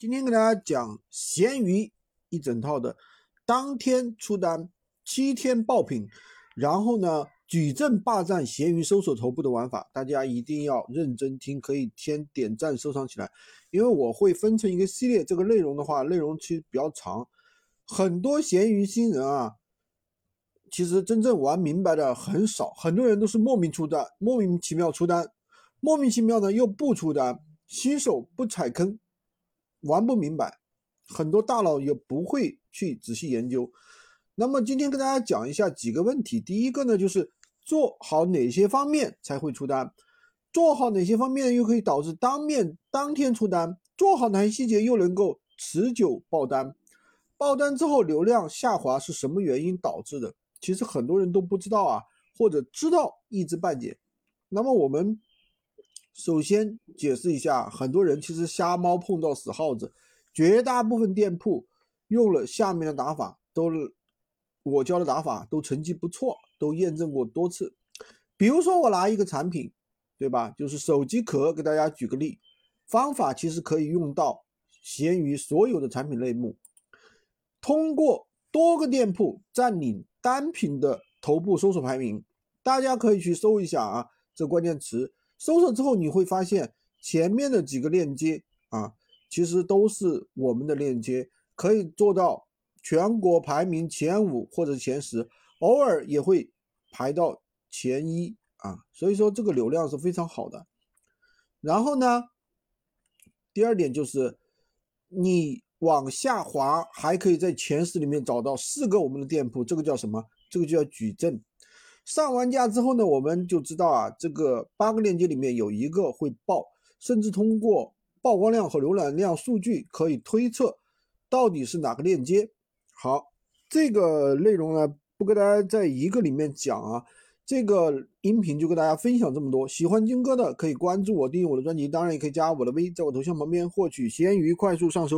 今天给大家讲闲鱼一整套的当天出单、七天爆品，然后呢矩阵霸占闲鱼搜索头部的玩法，大家一定要认真听，可以先点赞收藏起来，因为我会分成一个系列，这个内容的话内容其实比较长，很多闲鱼新人啊，其实真正玩明白的很少，很多人都是莫名出单，莫名其妙出单，莫名其妙呢又不出单。新手不踩坑，玩不明白，很多大佬也不会去仔细研究。那么今天跟大家讲一下几个问题。第一个呢，就是做好哪些方面才会出单？做好哪些方面又可以导致当面当天出单？做好哪些细节又能够持久爆单？爆单之后流量下滑是什么原因导致的？其实很多人都不知道啊，或者知道一知半解。那么我们。首先解释一下，很多人其实瞎猫碰到死耗子，绝大部分店铺用了下面的打法，都我教的打法都成绩不错，都验证过多次。比如说我拿一个产品，对吧？就是手机壳，给大家举个例，方法其实可以用到闲鱼所有的产品类目，通过多个店铺占领单品的头部搜索排名，大家可以去搜一下啊，这关键词。搜索之后，你会发现前面的几个链接啊，其实都是我们的链接，可以做到全国排名前五或者前十，偶尔也会排到前一啊。所以说这个流量是非常好的。然后呢，第二点就是你往下滑，还可以在前十里面找到四个我们的店铺，这个叫什么？这个就叫矩阵。上完架之后呢，我们就知道啊，这个八个链接里面有一个会爆，甚至通过曝光量和浏览量数据可以推测到底是哪个链接。好，这个内容呢不跟大家在一个里面讲啊，这个音频就跟大家分享这么多。喜欢金哥的可以关注我，订阅我的专辑，当然也可以加我的微，在我头像旁边获取闲鱼快速上手。